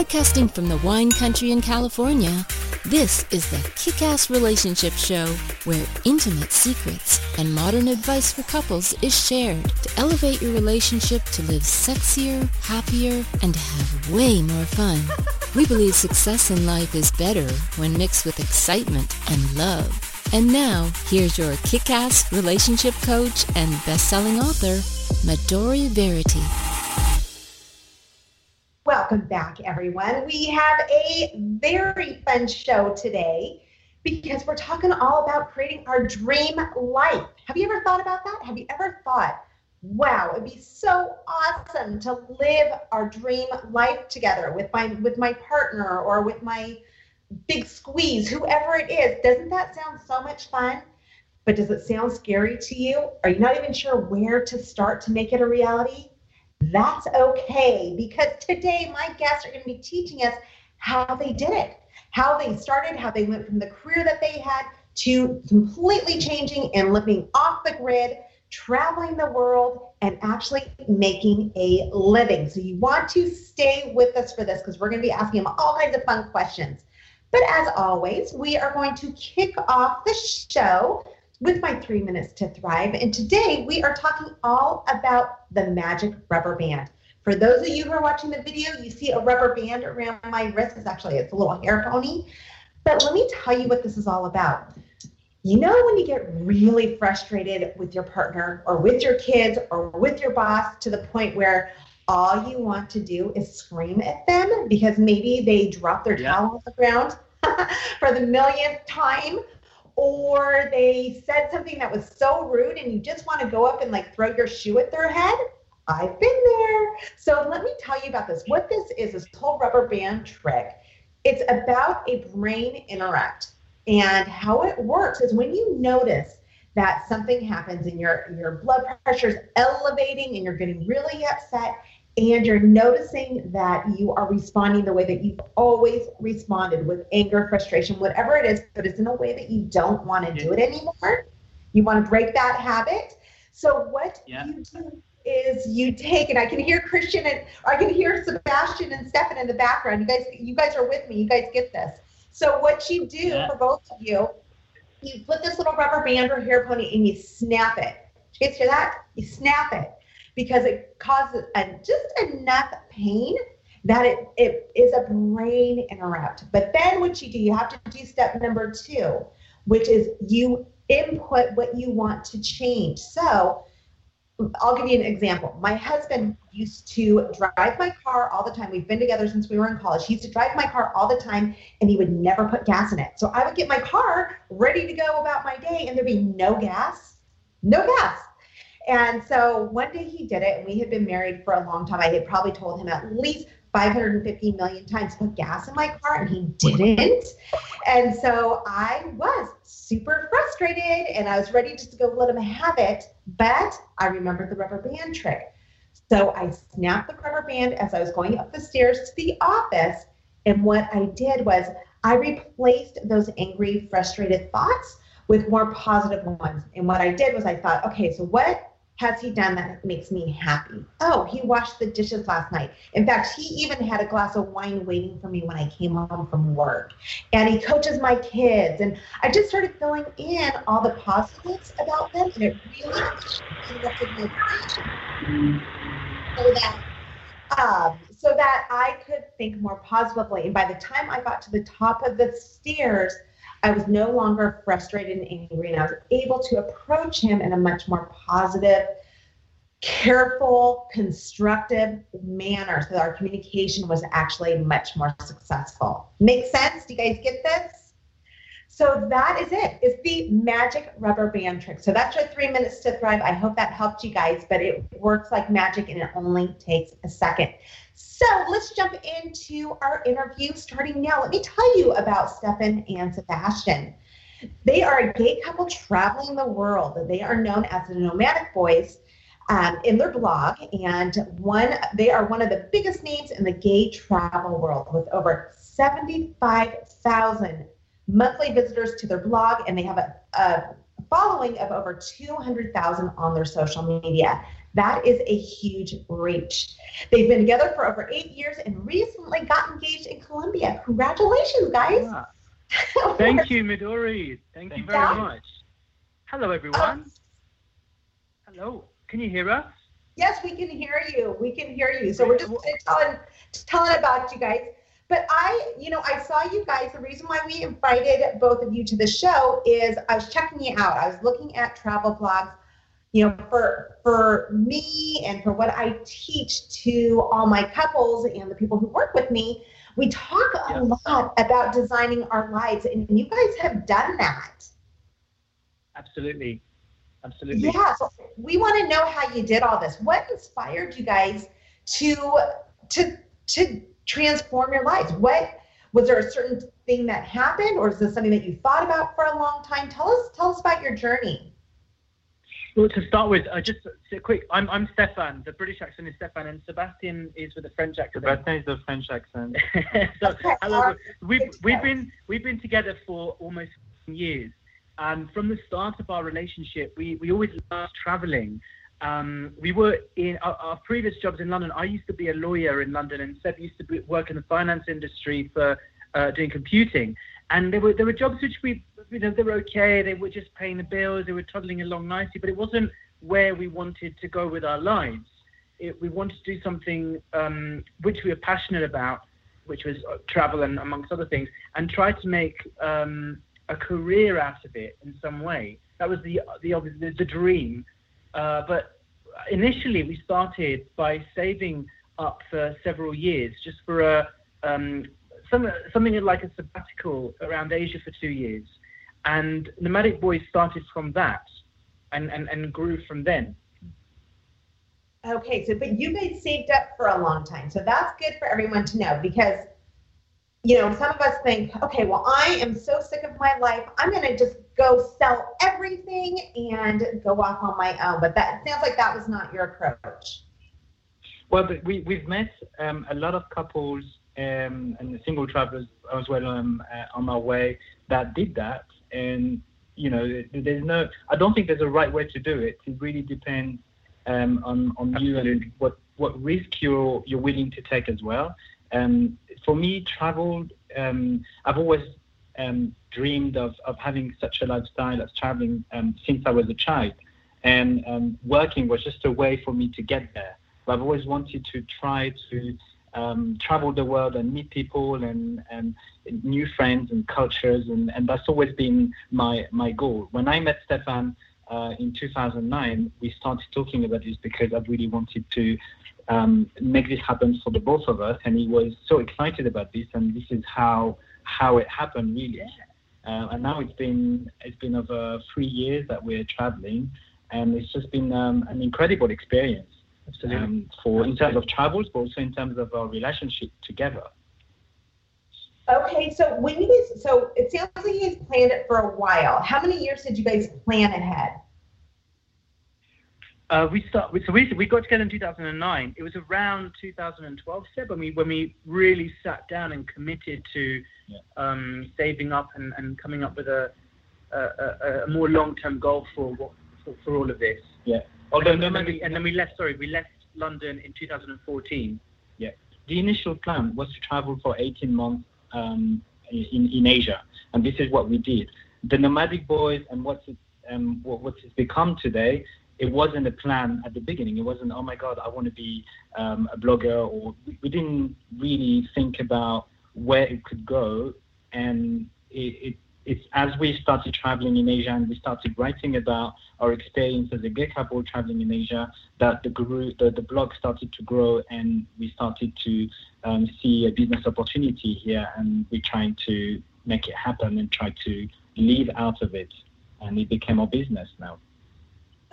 Broadcasting from the wine country in California, this is the Kick-Ass Relationship Show, where intimate secrets and modern advice for couples is shared to elevate your relationship to live sexier, happier, and have way more fun. We believe success in life is better when mixed with excitement and love. And now, here's your kick-ass relationship coach and best-selling author, Midori Verity. Welcome back, everyone. We have a very fun show today because we're talking all about creating our dream life. Have you ever thought about that? Have you ever thought, wow, it'd be so awesome to live our dream life together with my with my partner or with my big squeeze, whoever it is. Doesn't that sound so much fun? But does it sound scary to you? Are you not even sure where to start to make it a reality? That's okay because today my guests are going to be teaching us how they did it, how they started, how they went from the career that they had to completely changing and living off the grid, traveling the world, and actually making a living. So you want to stay with us for this because we're going to be asking them all kinds of fun questions. But as always, we are going to kick off the show with my three minutes to thrive. And today we are talking all about the magic rubber band. For those of you who are watching the video, you see a rubber band around my wrist. It's actually it's a little hair pony. But let me tell you what this is all about. You know when you get really frustrated with your partner or with your kids or with your boss to the point where all you want to do is scream at them because maybe they dropped their yeah. towel on the ground for the millionth time or they said something that was so rude and you just want to go up and like throw your shoe at their head. I've been there. So let me tell you about this. What this is, this whole rubber band trick, it's about a brain interrupt. And how it works is when you notice that something happens and your, your blood pressure is elevating and you're getting really upset and you're noticing that you are responding the way that you've always responded with anger, frustration, whatever it is, but it's in a way that you don't want to do it anymore. You want to break that habit. So what yeah. you do is you take and I can hear Christian and I can hear Sebastian and Stefan in the background. You guys, you guys are with me. You guys get this. So what you do yeah. for both of you, you put this little rubber band or hair pony and you snap it. Did you guys hear that? You snap it because it causes a, just enough pain that it, it is a brain interrupt. But then what you do, you have to do step number two, which is you input what you want to change. So I'll give you an example. My husband used to drive my car all the time. We've been together since we were in college. He used to drive my car all the time and he would never put gas in it. So I would get my car ready to go about my day and there'd be no gas. No gas. And so one day he did it, and we had been married for a long time. I had probably told him at least 550 million times put gas in my car, and he didn't. And so I was super frustrated, and I was ready just to go let him have it. But I remembered the rubber band trick. So I snapped the rubber band as I was going up the stairs to the office. And what I did was I replaced those angry, frustrated thoughts with more positive ones. And what I did was I thought, okay, so what has he done that makes me happy? Oh, he washed the dishes last night. In fact, he even had a glass of wine waiting for me when I came home from work. And he coaches my kids. And I just started filling in all the positives about them. And it really lifted my so that um, so that I could think more positively. And by the time I got to the top of the stairs, I was no longer frustrated and angry, and I was able to approach him in a much more positive, careful, constructive manner so our communication was actually much more successful. Make sense? Do you guys get this? So that is it. It's the magic rubber band trick. So that's your three minutes to thrive. I hope that helped you guys, but it works like magic and it only takes a second. So let's jump into our interview starting now. Let me tell you about Stefan and Sebastian. They are a gay couple traveling the world. They are known as the Nomadic Boys um, in their blog, and one they are one of the biggest names in the gay travel world with over 75,000 monthly visitors to their blog, and they have a, a following of over 200,000 on their social media. That is a huge reach. They've been together for over eight years and recently got engaged in Colombia. Congratulations, guys. Yeah. Thank you, Midori. Thank you very much. Hello, everyone. Um, Hello. Can you hear us? Yes, we can hear you. We can hear you. So we're just telling, telling about you guys. But I, you know, I saw you guys. The reason why we invited both of you to the show is I was checking you out. I was looking at travel blogs you know for for me and for what i teach to all my couples and the people who work with me we talk a yes. lot about designing our lives and you guys have done that. Absolutely. Absolutely. Yeah so we want to know how you did all this. What inspired you guys to to to transform your lives? What was there a certain thing that happened or is this something that you thought about for a long time? Tell us tell us about your journey well, to start with, uh, just a quick. I'm I'm Stefan. The British accent is Stefan, and Sebastian is with a French accent. Sebastian is the French accent. so, hello. We've we've been we've been together for almost years, and from the start of our relationship, we we always loved traveling. Um, we were in our, our, previous jobs in London. I used to be a lawyer in London, and Seb used to be, work in the finance industry for uh, doing computing. And there were there were jobs which we you know they were okay. They were just paying the bills. They were toddling along nicely, but it wasn't where we wanted to go with our lives. It, we wanted to do something um, which we were passionate about, which was uh, travel and amongst other things, and try to make um, a career out of it in some way. That was the the the, the dream. Uh, but initially, we started by saving up for several years just for a um, some, something like a sabbatical around Asia for two years. And Nomadic Boys started from that and, and, and grew from then. Okay, so but you guys saved up for a long time. So that's good for everyone to know because you know, some of us think, okay, well, I am so sick of my life. I'm going to just go sell everything and go off on my own. But that sounds like that was not your approach. Well, but we, we've met um, a lot of couples um, and single travelers as well um, uh, on our way that did that. And you know, there's no. I don't think there's a right way to do it. It really depends um, on on you and what what risk you're you're willing to take as well. Um, for me, travel. Um, I've always um, dreamed of, of having such a lifestyle as traveling um, since I was a child, and um, working was just a way for me to get there. But I've always wanted to try to um, travel the world and meet people and, and new friends and cultures, and, and that's always been my, my goal. When I met Stefan uh, in 2009, we started talking about this because I really wanted to um, make this happen for the both of us, and he was so excited about this, and this is how how it happened really. Uh, and now it's been it's been over three years that we're traveling, and it's just been um, an incredible experience um, for in terms of travels, but also in terms of our relationship together. Okay, so when you guys, so it sounds like you guys planned it for a while. How many years did you guys plan ahead? Uh, we start. So we we got together in 2009. It was around 2012, Seb, when we when we really sat down and committed to yeah. um, saving up and, and coming up with a a, a, a more long-term goal for, what, for for all of this. Yeah. Although and, then we, and then we left. Sorry, we left London in 2014. Yeah. The initial plan was to travel for 18 months um, in in Asia, and this is what we did. The nomadic boys and what's it, um, what, what it's become today. It wasn't a plan at the beginning. It wasn't, oh my God, I want to be um, a blogger, or we didn't really think about where it could go. And it, it it's as we started traveling in Asia and we started writing about our experience as a gay couple traveling in Asia that the group, the, the blog started to grow and we started to um, see a business opportunity here and we're trying to make it happen and try to live out of it and it became our business now.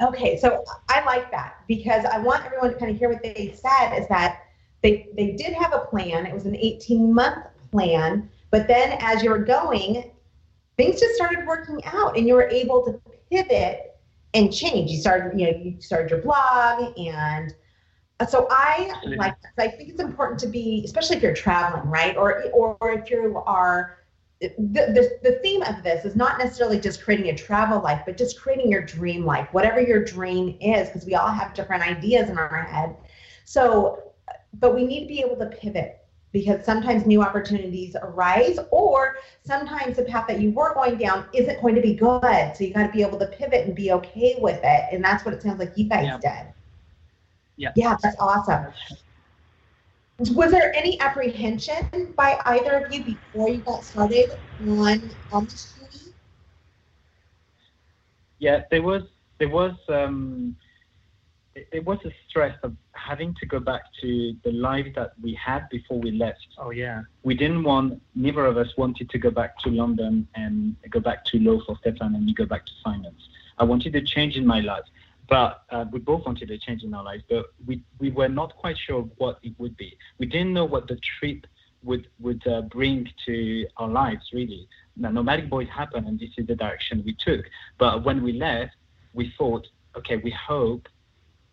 Okay, so I like that because I want everyone to kind of hear what they said is that they, they did have a plan. It was an 18 month plan, but then as you were going, things just started working out and you were able to pivot and change. You started, you know, you started your blog and uh, so I like I think it's important to be, especially if you're traveling, right? Or or if you are the, the, the theme of this is not necessarily just creating a travel life, but just creating your dream life, whatever your dream is, because we all have different ideas in our head. So, but we need to be able to pivot because sometimes new opportunities arise, or sometimes the path that you were going down isn't going to be good. So you got to be able to pivot and be okay with it. And that's what it sounds like you guys yeah. did. Yeah. Yeah, that's awesome. Was there any apprehension by either of you before you got started on on this journey? Yeah, there was there was um, it, it, was a stress of having to go back to the life that we had before we left. Oh yeah. We didn't want neither of us wanted to go back to London and go back to law for Stefan and go back to finance. I wanted a change in my life but uh, we both wanted a change in our lives, but we, we were not quite sure what it would be. We didn't know what the trip would would uh, bring to our lives really. Now, Nomadic Boys happened, and this is the direction we took. But when we left, we thought, okay, we hope,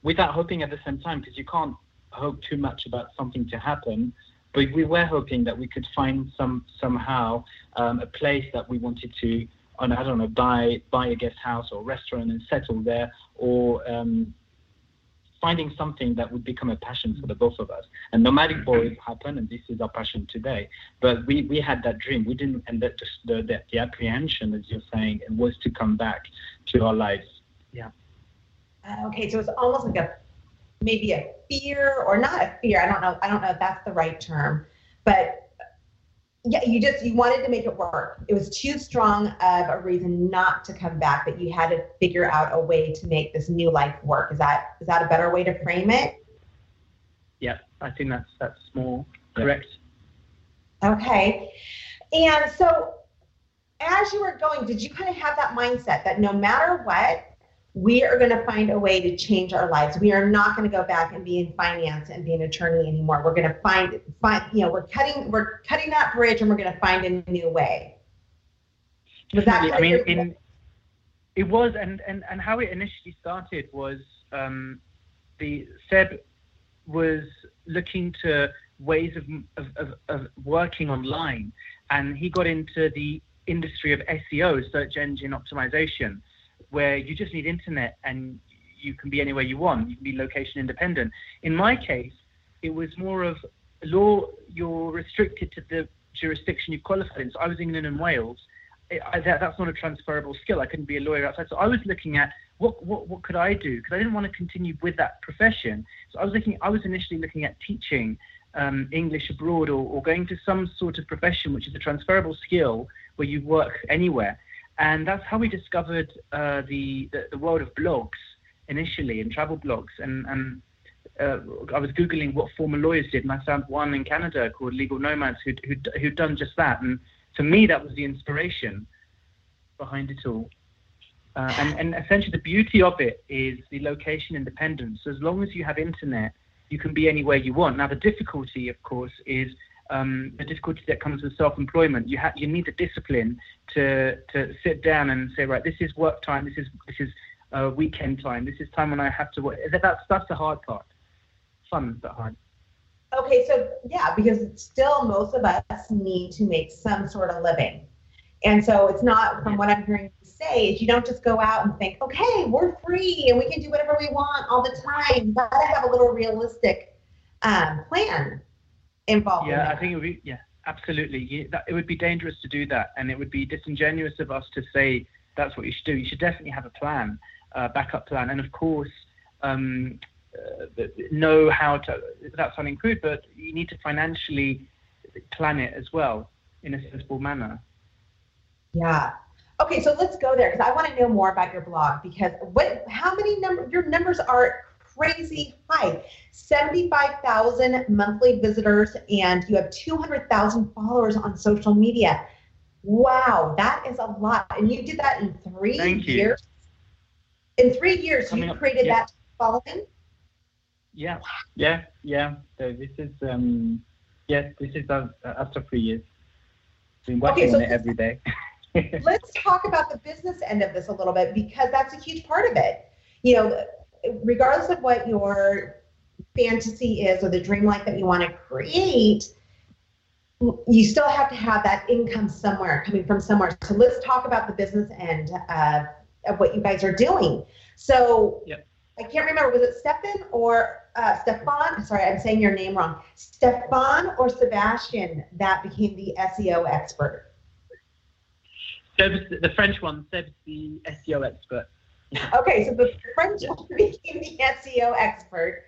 without hoping at the same time, because you can't hope too much about something to happen. But we were hoping that we could find some somehow um, a place that we wanted to on I don't know buy buy a guest house or restaurant and settle there, or um, finding something that would become a passion for the both of us. And nomadic mm-hmm. boys happen, and this is our passion today. But we, we had that dream. We didn't, and that the, the, the apprehension, as you're saying, it was to come back to our lives. Yeah. Uh, okay, so it's almost like a maybe a fear, or not a fear. I don't know. I don't know if that's the right term, but yeah, you just you wanted to make it work. It was too strong of a reason not to come back, that you had to figure out a way to make this new life work. Is that is that a better way to frame it? Yeah, I think that's that's more correct. Okay. And so as you were going, did you kind of have that mindset that no matter what, we are going to find a way to change our lives. We are not going to go back and be in finance and be an attorney anymore. We're going to find find you know we're cutting we're cutting that bridge and we're going to find a new way. Was that? I mean, in, it was, and and and how it initially started was um, the Seb was looking to ways of, of, of, of working online, and he got into the industry of SEO, search engine optimization where you just need internet and you can be anywhere you want. You can be location independent. In my case, it was more of law. You're restricted to the jurisdiction you qualified in. So I was in England and Wales. It, I, that, that's not a transferable skill. I couldn't be a lawyer outside. So I was looking at what what, what could I do because I didn't want to continue with that profession. So I was looking. I was initially looking at teaching um, English abroad or, or going to some sort of profession which is a transferable skill where you work anywhere and that's how we discovered uh, the, the, the world of blogs initially and travel blogs. And and uh, I was googling what former lawyers did and I found one in Canada called Legal Nomads who'd, who'd, who'd done just that. And to me that was the inspiration behind it all. Uh, and, and essentially the beauty of it is the location independence. So as long as you have internet you can be anywhere you want. Now the difficulty of course is um, the difficulty that comes with self-employment. You have you need the discipline to to sit down and say, right, this is work time. This is this is uh, weekend time. This is time when I have to work. That's that's the hard part. Fun but hard. Okay, so yeah, because still most of us need to make some sort of living. And so it's not from what I'm hearing you say is you don't just go out and think, okay, we're free and we can do whatever we want all the time. You gotta have a little realistic um, plan involved. Yeah, in I think it would be yeah, absolutely. that, it would be dangerous to do that, and it would be disingenuous of us to say that's what you should do. You should definitely have a plan, uh, backup plan, and of course. Um, uh, know how to That's sounding crude, but you need to financially plan it as well in a sensible manner. Yeah. Okay, so let's go there because I want to know more about your blog because what how many number your numbers are crazy high 75,000 monthly visitors, and you have 200,000 followers on social media. Wow, that is a lot. And you did that in three Thank years? You. In three years, Coming you created yeah. that following? Yeah, yeah, yeah. So this is, um, yes, this is uh, after three years. Been working okay, so on it every day. let's talk about the business end of this a little bit because that's a huge part of it. You know, regardless of what your fantasy is or the dream life that you want to create, you still have to have that income somewhere coming from somewhere. So let's talk about the business end uh, of what you guys are doing. So yep. I can't remember, was it Stefan or uh, Stefan? Sorry, I'm saying your name wrong. Stefan or Sebastian that became the SEO expert? Seb's the French one. Seb's the SEO expert. Okay, so the French became the SEO expert.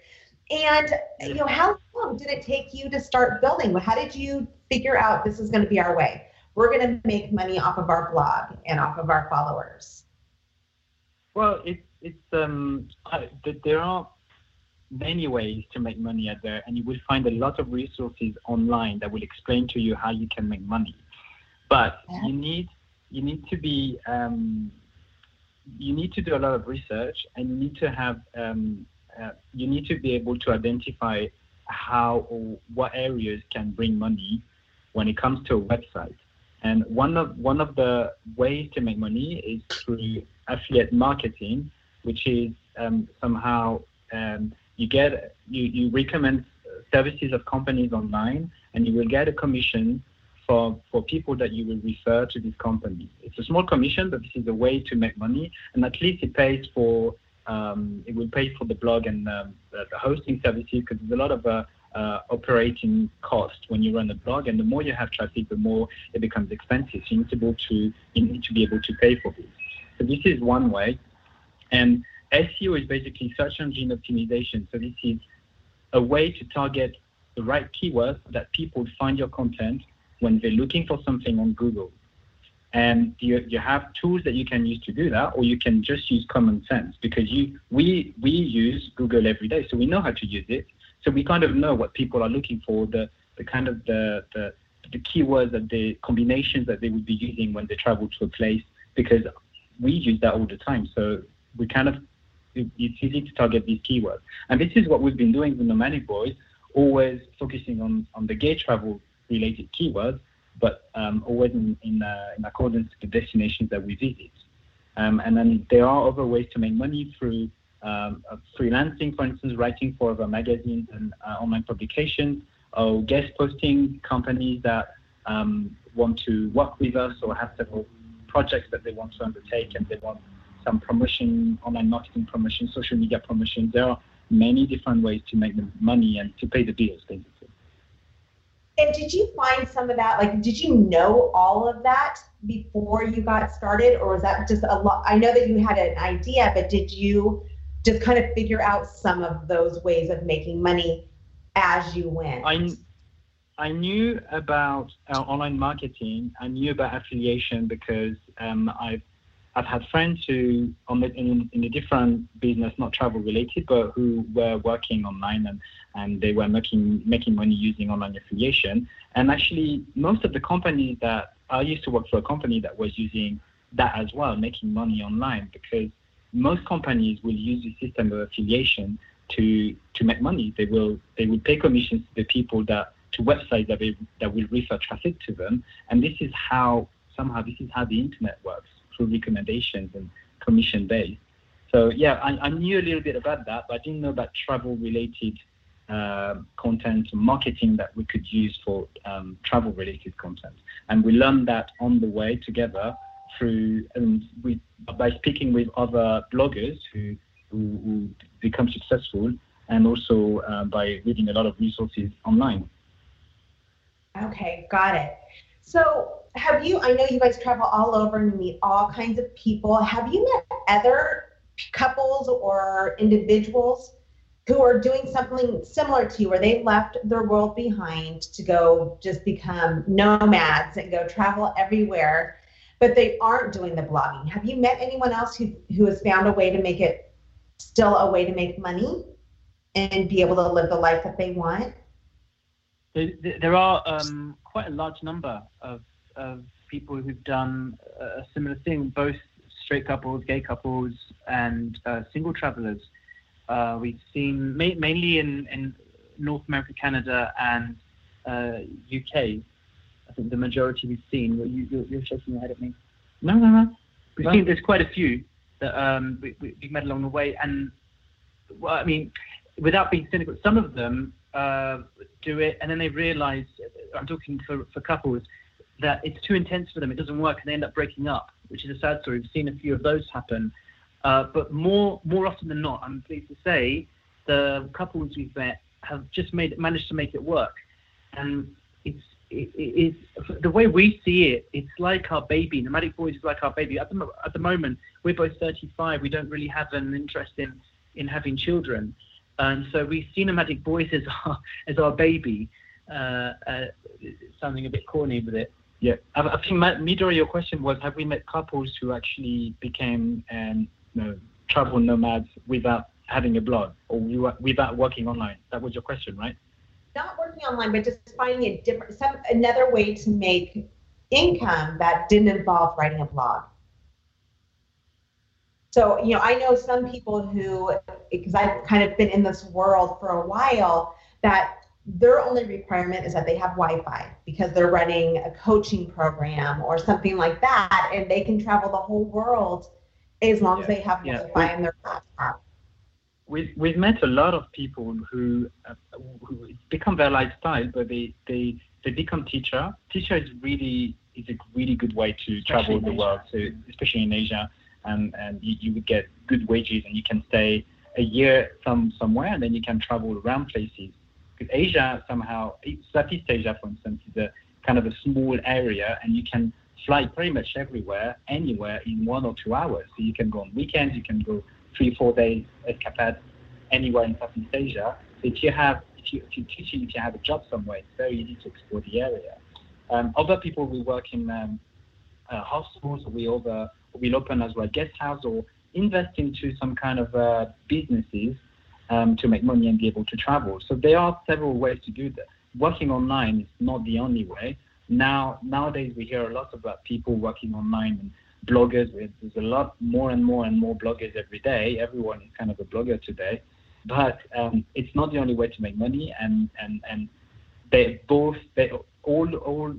And you know, how long did it take you to start building? How did you figure out this is going to be our way? We're going to make money off of our blog and off of our followers. Well, it's it's um, there are many ways to make money out there, and you will find a lot of resources online that will explain to you how you can make money. But yeah. you need you need to be um, you need to do a lot of research, and you need to have um, uh, you need to be able to identify how or what areas can bring money when it comes to a website. And one of one of the ways to make money is through affiliate marketing, which is um, somehow um, you get you, you recommend services of companies online, and you will get a commission for for people that you will refer to this company. It's a small commission, but this is a way to make money, and at least it pays for um, it will pay for the blog and um, the, the, hosting services because there's a lot of uh, uh, operating cost when you run a blog, and the more you have traffic, the more it becomes expensive. So you need to be able to you need to be able to pay for this. So this is one way, and SEO is basically search engine optimization. So this is a way to target the right keywords that people find your content when they're looking for something on Google. And you, you have tools that you can use to do that, or you can just use common sense because you we we use Google every day, so we know how to use it. So we kind of know what people are looking for, the the kind of the the, the keywords that the combinations that they would be using when they travel to a place because we use that all the time. So we kind of it's easy to target these keywords. And this is what we've been doing with Nomadic Boys, always focusing on, on the gay travel related keywords, but um, always in, in, uh, in, accordance to the destinations that we visit. Um, and then there are other ways to make money through um, uh, freelancing, for instance, writing for other magazines and uh, online publications, or guest posting companies that um, want to work with us or have several projects that they want to undertake and they want some promotion, online marketing promotion, social media promotion. There are many different ways to make the money and to pay the bills, basically. And did you find some of that? Like, did you know all of that before you got started, or was that just a lot? I know that you had an idea, but did you just kind of figure out some of those ways of making money as you went? I, I knew about uh, online marketing. I knew about affiliation because um, I've I've had friends who, on the, in, in a different business, not travel related, but who were working online and, and they were making making money using online affiliation. And actually, most of the companies that I used to work for a company that was using that as well, making money online, because most companies will use the system of affiliation to to make money. They will they will pay commissions to the people that to websites that they, that will refer traffic to them, and this is how somehow this is how the internet works through recommendations and commission based. So yeah, I, I, knew a little bit about that, but I didn't know about travel related uh, content marketing that we could use for um, travel related content. And we learned that on the way together through and we, by speaking with other bloggers who, who, who become successful and also uh, by reading a lot of resources online. Okay, got it. So have you, I know you guys travel all over and meet all kinds of people. Have you met other couples or individuals who are doing something similar to you where they left their world behind to go just become nomads and go travel everywhere, but they aren't doing the blogging? Have you met anyone else who, who has found a way to make it still a way to make money and be able to live the life that they want? There are um, quite a large number of of people who've done a similar thing, both straight couples, gay couples, and uh, single travelers. Uh, we've seen ma- mainly in, in North America, Canada, and uh, UK. I think the majority we've seen. You, you're, shaking your head at me. No, no, no. We've no. seen there's quite a few that um, we, we, have met along the way, and well, I mean, without being cynical, some of them uh, do it, and then they realise I'm talking for, for couples, that it's too intense for them, it doesn't work, and they end up breaking up, which is a sad story. We've seen a few of those happen. Uh, but more more often than not, I'm pleased to say, the couples we've met have just made managed to make it work, and it's it, it's the way we see it. It's like our baby. Nomadic Boys is like our baby. At the at the moment, we're both 35. We don't really have an interest in in having children, and so we see Nomadic Boys as our as our baby. Uh, uh, something a bit corny with it. Yeah, I, I think Midori, your question was: Have we met couples who actually became um, you know, travel nomads without having a blog or without working online? That was your question, right? Not working online, but just finding a different, some another way to make income that didn't involve writing a blog. So, you know, I know some people who, because I've kind of been in this world for a while, that their only requirement is that they have Wi-Fi because they're running a coaching program or something like that, and they can travel the whole world as long yeah. as they have yeah. Wi-Fi in their laptop. We've, we've met a lot of people who, uh, who become their lifestyle, but they, they, they become teacher. Teacher is really is a really good way to travel the world, so especially in Asia, and, and you, you would get good wages and you can stay a year some somewhere and then you can travel around places. Because Asia somehow, Southeast Asia, for instance, is a kind of a small area, and you can fly pretty much everywhere, anywhere in one or two hours. So you can go on weekends, you can go three, four days at escapade anywhere in Southeast Asia. If you have, if, you, if you're teaching, if you have a job somewhere, it's very easy to explore the area. Um, other people will work in um, uh, hostels, we over, will open as well guest house or invest into some kind of uh, businesses um, to make money and be able to travel. So there are several ways to do that. Working online is not the only way. Now nowadays we hear a lot about people working online and bloggers. There's a lot more and more and more bloggers every day. Everyone is kind of a blogger today, but um, it's not the only way to make money. And and and they both they all all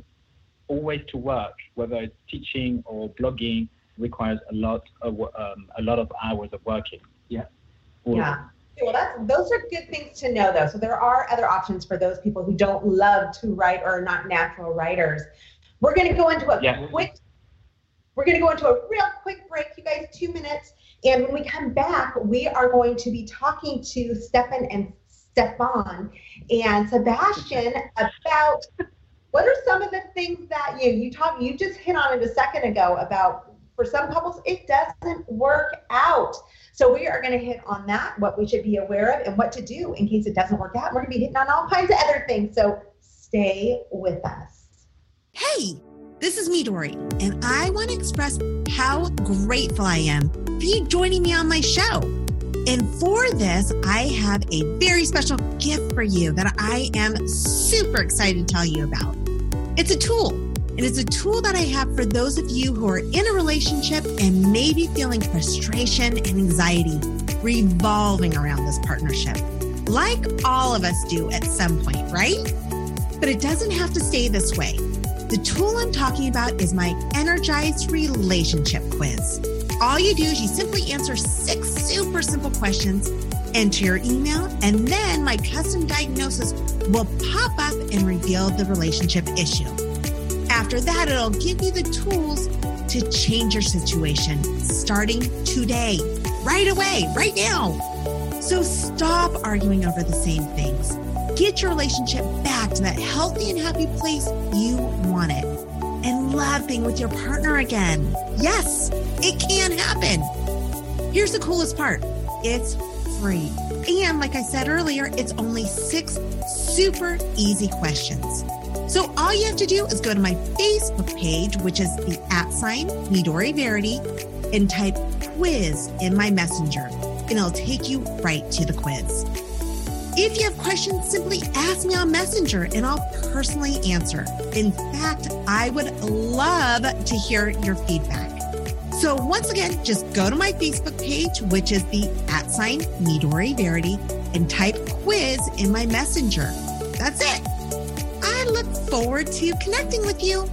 always to work, whether it's teaching or blogging, requires a lot of um, a lot of hours of working. Yeah. yeah. Well, that's those are good things to know, though. So there are other options for those people who don't love to write or are not natural writers. We're going to go into a yeah. quick. We're going to go into a real quick break, you guys, two minutes. And when we come back, we are going to be talking to Stefan and Stefan and Sebastian about what are some of the things that you you talk you just hit on it a second ago about for some couples it doesn't work out. So we are going to hit on that, what we should be aware of, and what to do in case it doesn't work out. We're going to be hitting on all kinds of other things. So stay with us. Hey, this is Midori, and I want to express how grateful I am for you joining me on my show. And for this, I have a very special gift for you that I am super excited to tell you about. It's a tool it is a tool that I have for those of you who are in a relationship and maybe feeling frustration and anxiety revolving around this partnership, like all of us do at some point, right? But it doesn't have to stay this way. The tool I'm talking about is my Energized Relationship Quiz. All you do is you simply answer six super simple questions, enter your email, and then my custom diagnosis will pop up and reveal the relationship issue. After that, it'll give you the tools to change your situation starting today, right away, right now. So stop arguing over the same things. Get your relationship back to that healthy and happy place you want it. And love being with your partner again. Yes, it can happen. Here's the coolest part it's free. And like I said earlier, it's only six super easy questions. So all you have to do is go to my Facebook page, which is the at sign Midori Verity, and type quiz in my messenger, and it'll take you right to the quiz. If you have questions, simply ask me on Messenger and I'll personally answer. In fact, I would love to hear your feedback. So once again, just go to my Facebook page, which is the at sign Midori Verity, and type quiz in my messenger. That's it forward to connecting with you.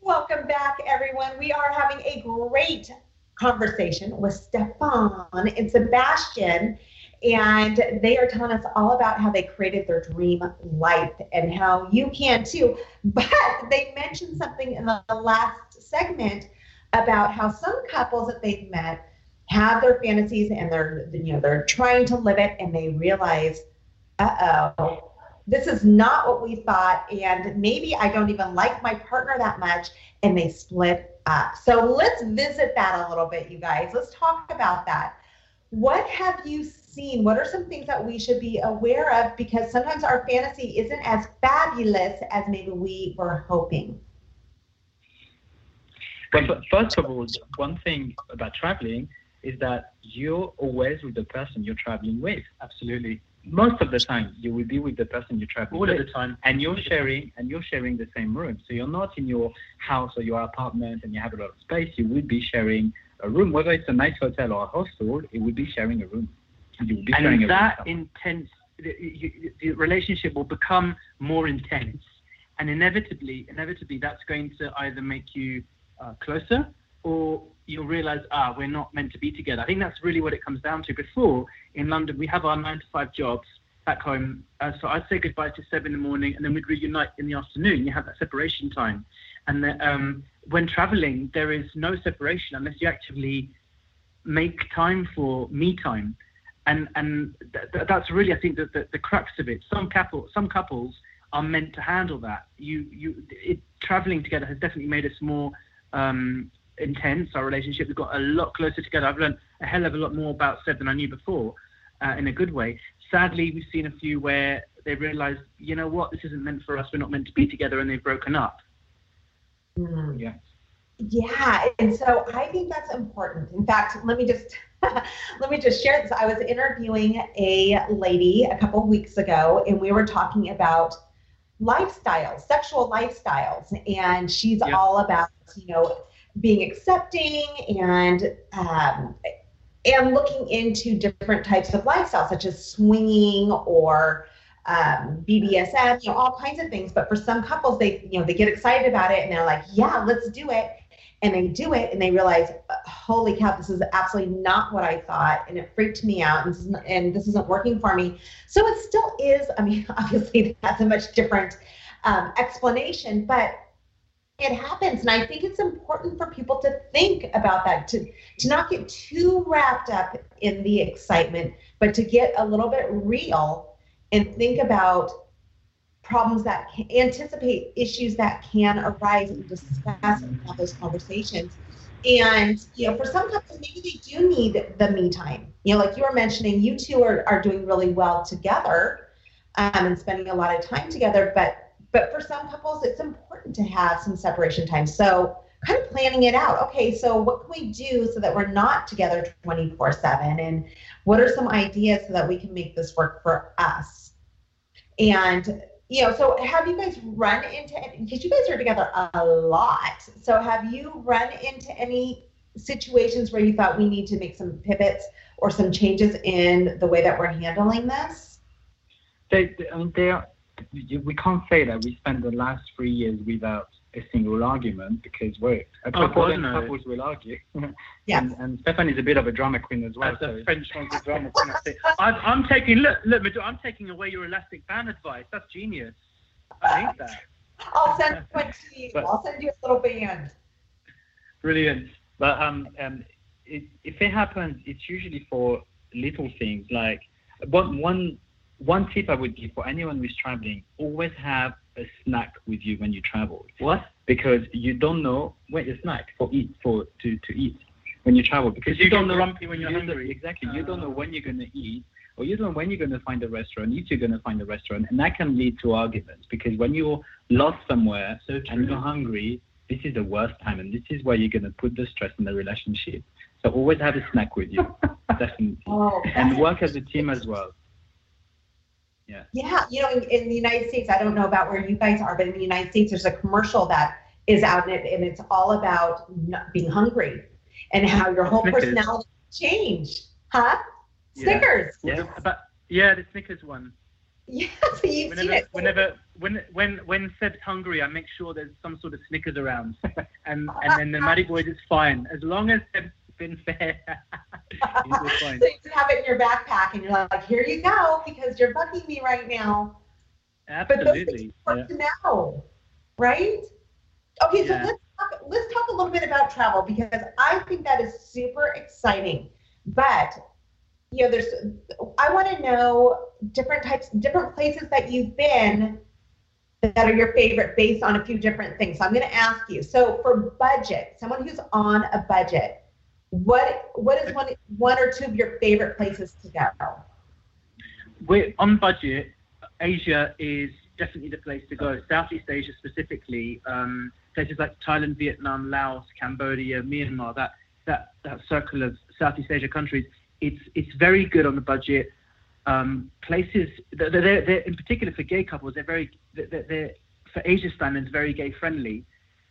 Welcome back, everyone. We are having a great conversation with Stefan and Sebastian. and they are telling us all about how they created their dream life and how you can too. But they mentioned something in the last segment about how some couples that they've met have their fantasies and they're you know they're trying to live it and they realize, uh oh, this is not what we thought, and maybe I don't even like my partner that much, and they split up. So let's visit that a little bit, you guys. Let's talk about that. What have you seen? What are some things that we should be aware of? Because sometimes our fantasy isn't as fabulous as maybe we were hoping. Well, first of all, one thing about traveling is that you're always with the person you're traveling with. Absolutely. Most of the time, you will be with the person you travel All with. of the time. and you're sharing and you're sharing the same room. So you're not in your house or your apartment and you have a lot of space. You would be sharing a room, whether it's a nice hotel or a hostel. It would be sharing a room. You would be sharing and a that room. intense the, you- the relationship will become more intense and inevitably inevitably that's going to either make you uh, closer or you'll realize ah we're not meant to be together. I think that's really what it comes down to. Before in london we have our nine to five jobs back home. Uh, so i'd say goodbye to seven in the morning and then we'd reunite in the afternoon. You have that separation time. And the, um, when traveling there is no separation unless you actively make time for me time. And and th- th- that's really I think that the, the crux of it. Some couple some couples are meant to handle that. You you it, traveling together has definitely made us more um, intense. Our relationship we've got a lot closer together. I've learned a hell of a lot more about Seb than I knew before, uh, in a good way. Sadly, we've seen a few where they realise, you know what, this isn't meant for us. We're not meant to be together, and they've broken up. Mm. Yeah. Yeah, and so I think that's important. In fact, let me just let me just share this. I was interviewing a lady a couple weeks ago, and we were talking about lifestyles, sexual lifestyles, and she's Yeah. all about you know being accepting and um, and looking into different types of lifestyles, such as swinging or um, BDSM, you know, all kinds of things. But for some couples, they, you know, they get excited about it and they're like, yeah, let's do it. And they do it and they realize, holy cow, this is absolutely not what I thought. And it freaked me out and this, isn't, and this isn't working for me. So it still is, I mean, obviously that's a much different um, explanation, but it happens. And I think it's important for people to think about that, to, to not get too wrapped up in the excitement, but to get a little bit real and think about problems that can anticipate issues that can arise and discuss and have those conversations. And you know, for some couples, maybe they do need the me time. You know, like you were mentioning, you two are, are doing really well together um, and spending a lot of time together. But but for some couples, it's important to have some separation time. So kind of planning it out. Okay, so what can we do so that we're not together 24 7? And what are some ideas so that we can make this work for us? And you know, so have you guys run into because you guys are together a lot. So have you run into any situations where you thought we need to make some pivots or some changes in the way that we're handling this? They, they, are, we can't say that we spent the last three years without a single argument because we're a Oh, couple God, and no. couples will argue. Yes. And, and Stefan is a bit of a drama queen as well. As so a French one's a drama queen, I think. I'm, I'm taking look, look, Madonna, I'm taking away your elastic band advice. That's genius. I hate that. I'll send one to you. But- I'll send you a little band. Brilliant. But um, um, it, if it happens, it's usually for little things. Like one one one tip I would give for anyone who's traveling: always have a snack with you when you travel, What? because you don't know when a snack for eat for to, to eat when you travel because Because you don't know grumpy when you're you hungry. Exactly, you don't know Ah. when you're gonna eat. Or you don't know when you're going to find a restaurant, if you're going to find a restaurant, and that can lead to arguments because when you're lost somewhere So and you're hungry, this is the worst time, and this is where you're going to put the stress in the relationship. So always have a snack with you, definitely, Oh, and work as a team as well. Yeah, you know, in, in the United States, I don't know about where you guys are, but in the United States, there's a commercial that is out in it, and it's all about not being hungry and how your whole Snickers. personality changed. Huh? Snickers. Yeah. About, yeah, the Snickers one. Yeah, so you've seen Whenever, it. whenever, when, when, when Seb's hungry, I make sure there's some sort of Snickers around, and and then the Matty Boys is fine as long as Seb's spin fare. so you have it in your backpack, and you're like, "Here you go," because you're bugging me right now. Absolutely. But those things yeah. to know, right? Okay, so yeah. let's talk, let's talk a little bit about travel because I think that is super exciting. But you know, there's I want to know different types, different places that you've been that are your favorite based on a few different things. So I'm going to ask you. So for budget, someone who's on a budget, what what is one one or two of your favorite places to go? We're on budget. Asia is definitely the place to go. Southeast Asia specifically, um, places like Thailand, Vietnam, Laos, Cambodia, Myanmar. That that that circle of Southeast Asia countries. It's it's very good on the budget um, places, they're, they're, in particular for gay couples, they're very, they're, they're for Asia standards, very gay friendly.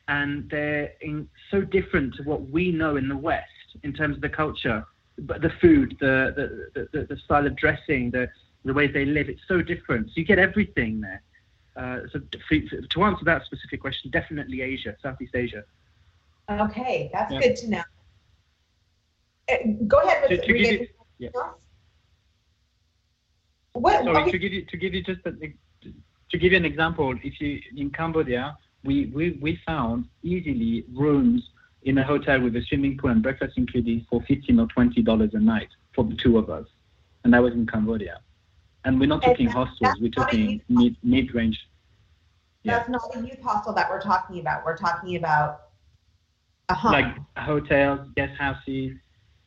And they're in, so different to what we know in the West in terms of the culture, but the food, the, the, the, the style of dressing, the, the ways they live. It's so different. So you get everything there. Uh, so to, to answer that specific question, definitely Asia, Southeast Asia. Okay, that's yeah. good to know. Uh, go ahead with to, to give you, yeah. What, Sorry, to give you to give you just a, to give you an example, if you in Cambodia, we, we, we found easily rooms in a hotel with a swimming pool and breakfast included for fifteen or twenty dollars a night for the two of us, and that was in Cambodia. And we're not talking and hostels; we're talking mid mid range. That's not a youth hostel that we're talking about. We're talking about a home. Like hotels, guest houses,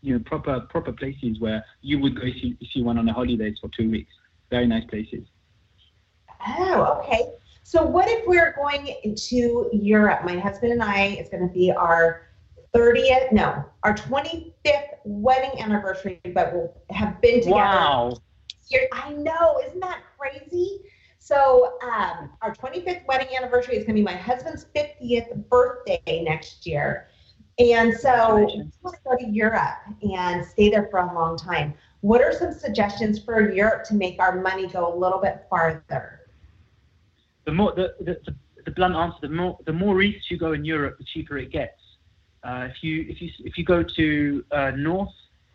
you know, proper proper places where you would go if you if you went on a holidays for two weeks. Very nice places. Oh, okay. So what if we're going to Europe? My husband and I, it's going to be our 30th, no, our 25th wedding anniversary, but we'll have been together. Wow. I know, isn't that crazy? So um, our 25th wedding anniversary is going to be my husband's 50th birthday next year. And so we go to Europe and stay there for a long time. What are some suggestions for Europe to make our money go a little bit farther? The more the, the, the, blunt answer, the more the more east you go in Europe, the cheaper it gets. Uh, if you if you if you go to uh, North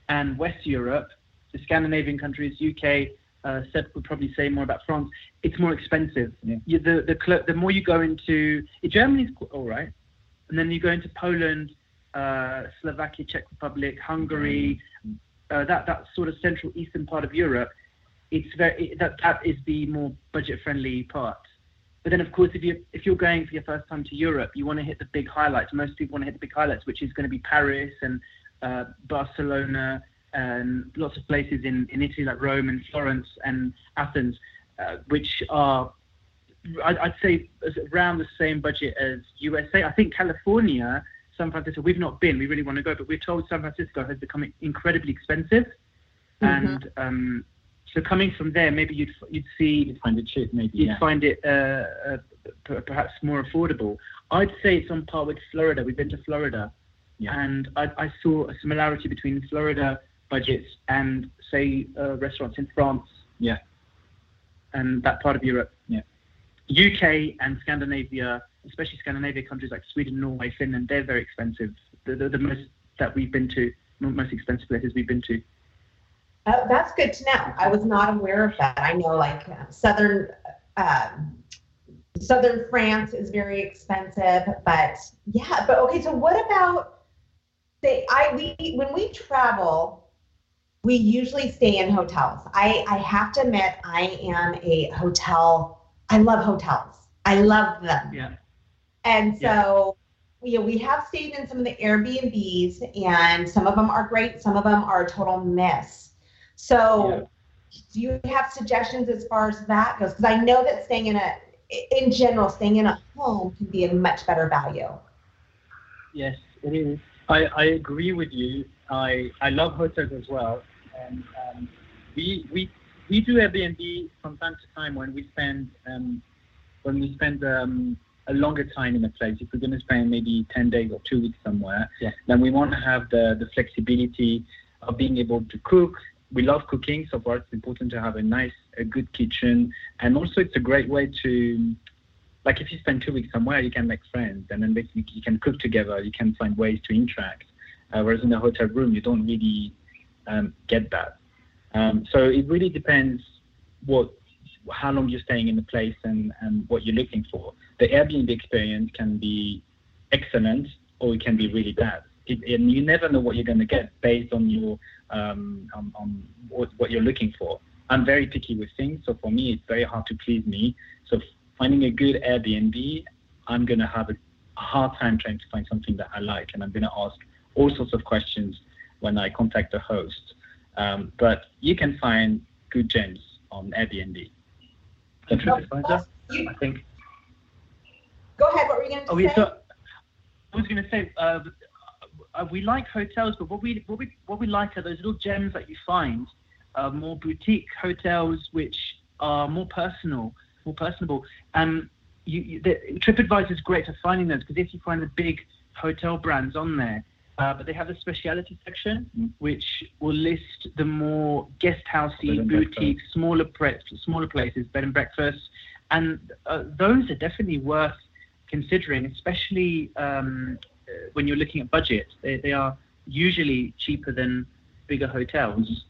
and West Europe, the Scandinavian countries, UK, uh, Seth would probably say more about France. It's more expensive. Yeah. You, the the the more you go into Germany's all right, and then you go into Poland, uh, Slovakia, Czech Republic, Hungary, uh, that that sort of central eastern part of Europe, it's very that that is the more budget friendly part. But then, of course, if you if you're going for your first time to Europe, you want to hit the big highlights. Most people want to hit the big highlights, which is going to be Paris and uh, Barcelona and lots of places in, in Italy like Rome and Florence and Athens, uh, which are I'd, I'd say around the same budget as USA. I think California San Francisco. We've not been. We really want to go, but we're told San Francisco has become incredibly expensive, mm-hmm. and um, so coming from there, maybe you'd you'd see you'd find it cheap. Maybe you'd yeah. find it uh, uh, perhaps more affordable. I'd say it's on par with Florida. We've been to Florida, yeah. and I, I saw a similarity between Florida budgets and say uh, restaurants in France. Yeah. And that part of Europe. Yeah. UK and Scandinavia especially Scandinavia countries like Sweden, Norway, Finland, they're very expensive. The, the, the most that we've been to, most expensive places we've been to. Uh, that's good to know. I was not aware of that. I know like uh, southern um, southern France is very expensive, but yeah. But okay, so what about say I we when we travel, we usually stay in hotels. I I have to admit I am a hotel. I love hotels. I love them. Yeah. And so, yeah. you know, we have stayed in some of the Airbnbs, and some of them are great, some of them are a total miss. So, yeah. do you have suggestions as far as that goes? Because I know that staying in a, in general, staying in a home can be a much better value. Yes, it is. I, I agree with you. I, I love hotels as well. And um, we, we, we do Airbnb from time to time when we spend um, when we spend um, a longer time in a place, if we're going to spend maybe 10 days or two weeks somewhere, yeah. then we want to have the, the flexibility of being able to cook. We love cooking, so for us it's important to have a nice, a good kitchen. And also it's a great way to, like if you spend two weeks somewhere, you can make friends and then basically you can cook together, you can find ways to interact. Uh, whereas in a hotel room, you don't really um, get that. Um, so it really depends what how long you're staying in the place and, and what you're looking for. The Airbnb experience can be excellent or it can be really bad. It, and you never know what you're going to get based on your um, on, on what, what, you're looking for. I'm very picky with things, so for me, it's very hard to please me. So finding a good Airbnb, I'm going to have a hard time trying to find something that I like, and I'm going to ask all sorts of questions when I contact the host. Um, but you can find good gems on Airbnb. I think. Go ahead. What were you going to oh, say? Yeah, so I was going to say uh, we like hotels, but what we what we what we like are those little gems that you find, uh, more boutique hotels which are more personal, more personable. And you, you, the, TripAdvisor is great for finding those because if you find the big hotel brands on there, uh, but they have a speciality section mm. which will list the more guest housey, boutique, smaller pre- smaller places, bed and breakfast, and uh, those are definitely worth considering, especially um, when you're looking at budget. They, they are usually cheaper than bigger hotels.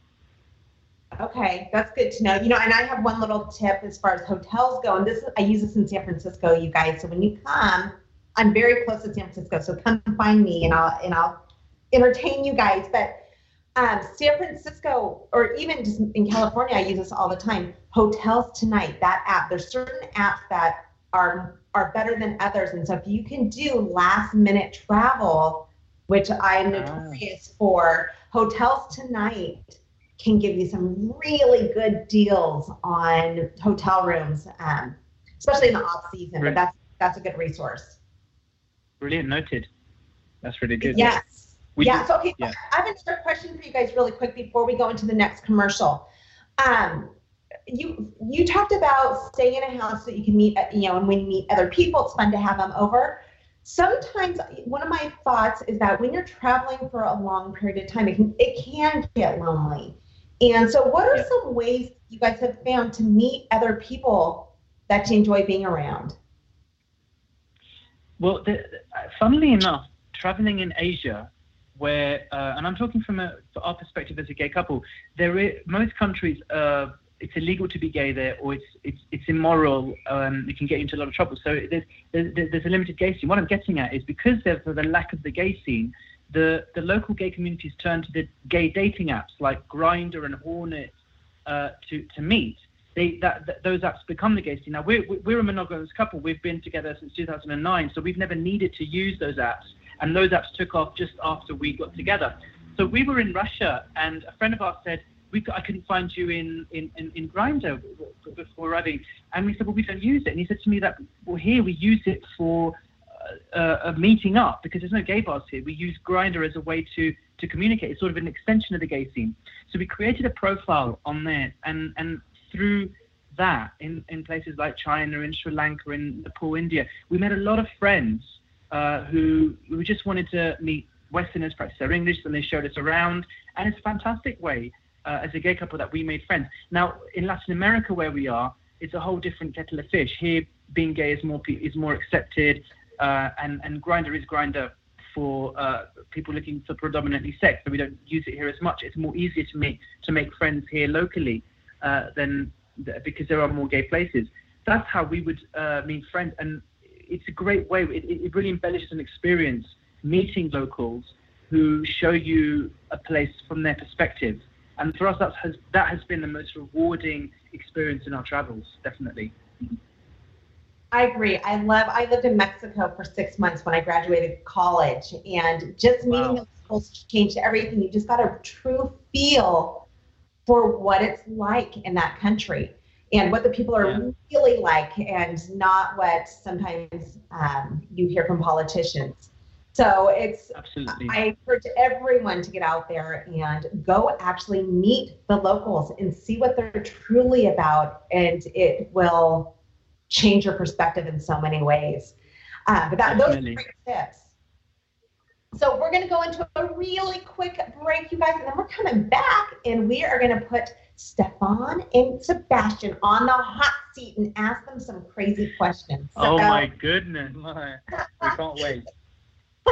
Okay, that's good to know. You know, and I have one little tip as far as hotels go, and this I use this in San Francisco, you guys. So when you come, I'm very close to San Francisco, so come find me, and I'll and I'll entertain you guys. But um, San Francisco, or even just in California, I use this all the time. Hotels Tonight, that app. There's certain apps that are are better than others, and so if you can do last minute travel, which I am ah. notorious for, Hotels Tonight can give you some really good deals on hotel rooms, um, especially in the off season. But that's that's a good resource. Brilliant, noted. That's really good. Yes. We yeah. Do, so okay, yeah. I have another question for you guys really quick before we go into the next commercial. Um, you you talked about staying in a house that you can meet, you know, and when you meet other people, it's fun to have them over. Sometimes one of my thoughts is that when you're traveling for a long period of time, it can it can get lonely. And so, what are yeah. some ways you guys have found to meet other people that you enjoy being around? Well, the, funnily enough, traveling in Asia, where, uh, and I'm talking from a, our perspective as a gay couple, there is, most countries, uh, it's illegal to be gay there, or it's it's it's immoral. Um, it can get you into a lot of trouble. So there's, there's there's a limited gay scene. What I'm getting at is because there's the lack of the gay scene, the, the local gay communities turn to the gay dating apps like Grindr and Hornet uh, to, to meet. They, that, that, those apps become the gay scene. Now, we're, we're a monogamous couple. We've been together since 2009, so we've never needed to use those apps. And those apps took off just after we got together. So we were in Russia, and a friend of ours said, we, I couldn't find you in, in, in, in Grindr before arriving. And we said, well, we don't use it. And he said to me that, well, here we use it for a meeting up because there's no gay bars here. We use Grindr as a way to to communicate. It's sort of an extension of the gay scene. So we created a profile on there, and and through that, in in places like China, in Sri Lanka, in Nepal, India, we met a lot of friends uh, who who just wanted to meet Westerners, practice their English, and they showed us around, and it's a fantastic way uh, as a gay couple that we made friends. Now in Latin America, where we are, it's a whole different kettle of fish. Here, being gay is more is more accepted uh, and and Grindr is grinder for uh, people looking for predominantly sex, so we don't use it here as much. It's more easier to make to make friends here locally uh, than because there are more gay places. That's how we would uh, meet friends, and it's a great way. It, it really embellishes an experience meeting locals who show you a place from their perspective. And for us, that has that has been the most rewarding experience in our travels, definitely. I agree. I love. I lived in Mexico for six months when I graduated college, and just meeting wow. people changed everything. You just got a true feel for what it's like in that country and what the people are yeah. really like, and not what sometimes um, you hear from politicians. So it's absolutely. I encourage everyone to get out there and go actually meet the locals and see what they're truly about, and it will change your perspective in so many ways. Uh, but that, those are great tips. So we're going to go into a really quick break, you guys, and then we're coming back and we are going to put Stefan and Sebastian on the hot seat and ask them some crazy questions. So, oh my goodness. we can't wait.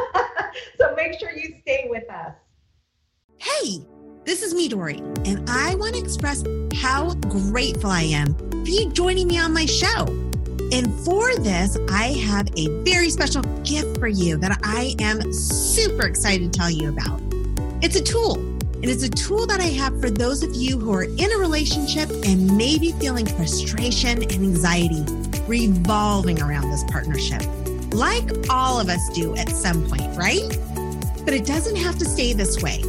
so make sure you stay with us. Hey, this is Midori, and I want to express how grateful I am for you joining me on my show. And for this, I have a very special gift for you that I am super excited to tell you about. It's a tool, and it's a tool that I have for those of you who are in a relationship and maybe feeling frustration and anxiety revolving around this partnership, like all of us do at some point, right? But it doesn't have to stay this way.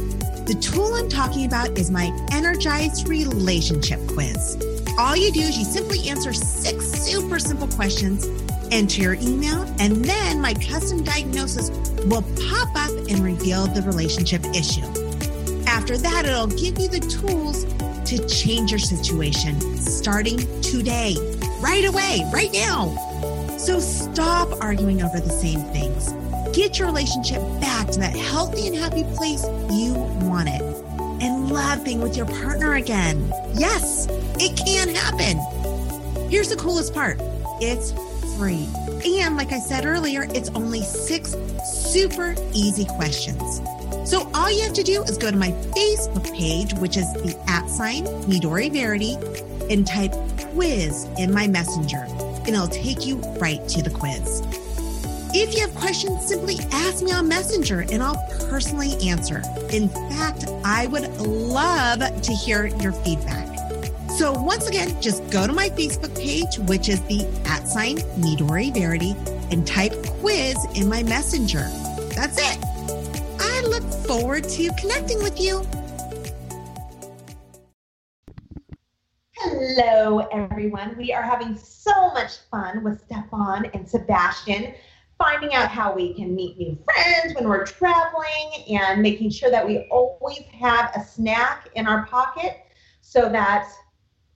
The tool I'm talking about is my Energized Relationship Quiz. All you do is you simply answer six super simple questions, enter your email, and then my custom diagnosis will pop up and reveal the relationship issue. After that, it'll give you the tools to change your situation starting today, right away, right now. So stop arguing over the same things get your relationship back to that healthy and happy place you want it and love being with your partner again. Yes, it can happen. Here's the coolest part it's free. And like I said earlier, it's only six super easy questions. So all you have to do is go to my Facebook page, which is the at sign Midori Verity, and type quiz in my messenger, and it'll take you right to the quiz. If you have questions, simply ask me on Messenger and I'll personally answer. In fact, I would love to hear your feedback. So once again, just go to my Facebook page, which is the at sign Midori Verity, and type quiz in my messenger. That's it. I look forward to connecting with you. Hello, everyone. We are having so much fun with Stefan and Sebastian finding out how we can meet new friends when we're traveling and making sure that we always have a snack in our pocket so that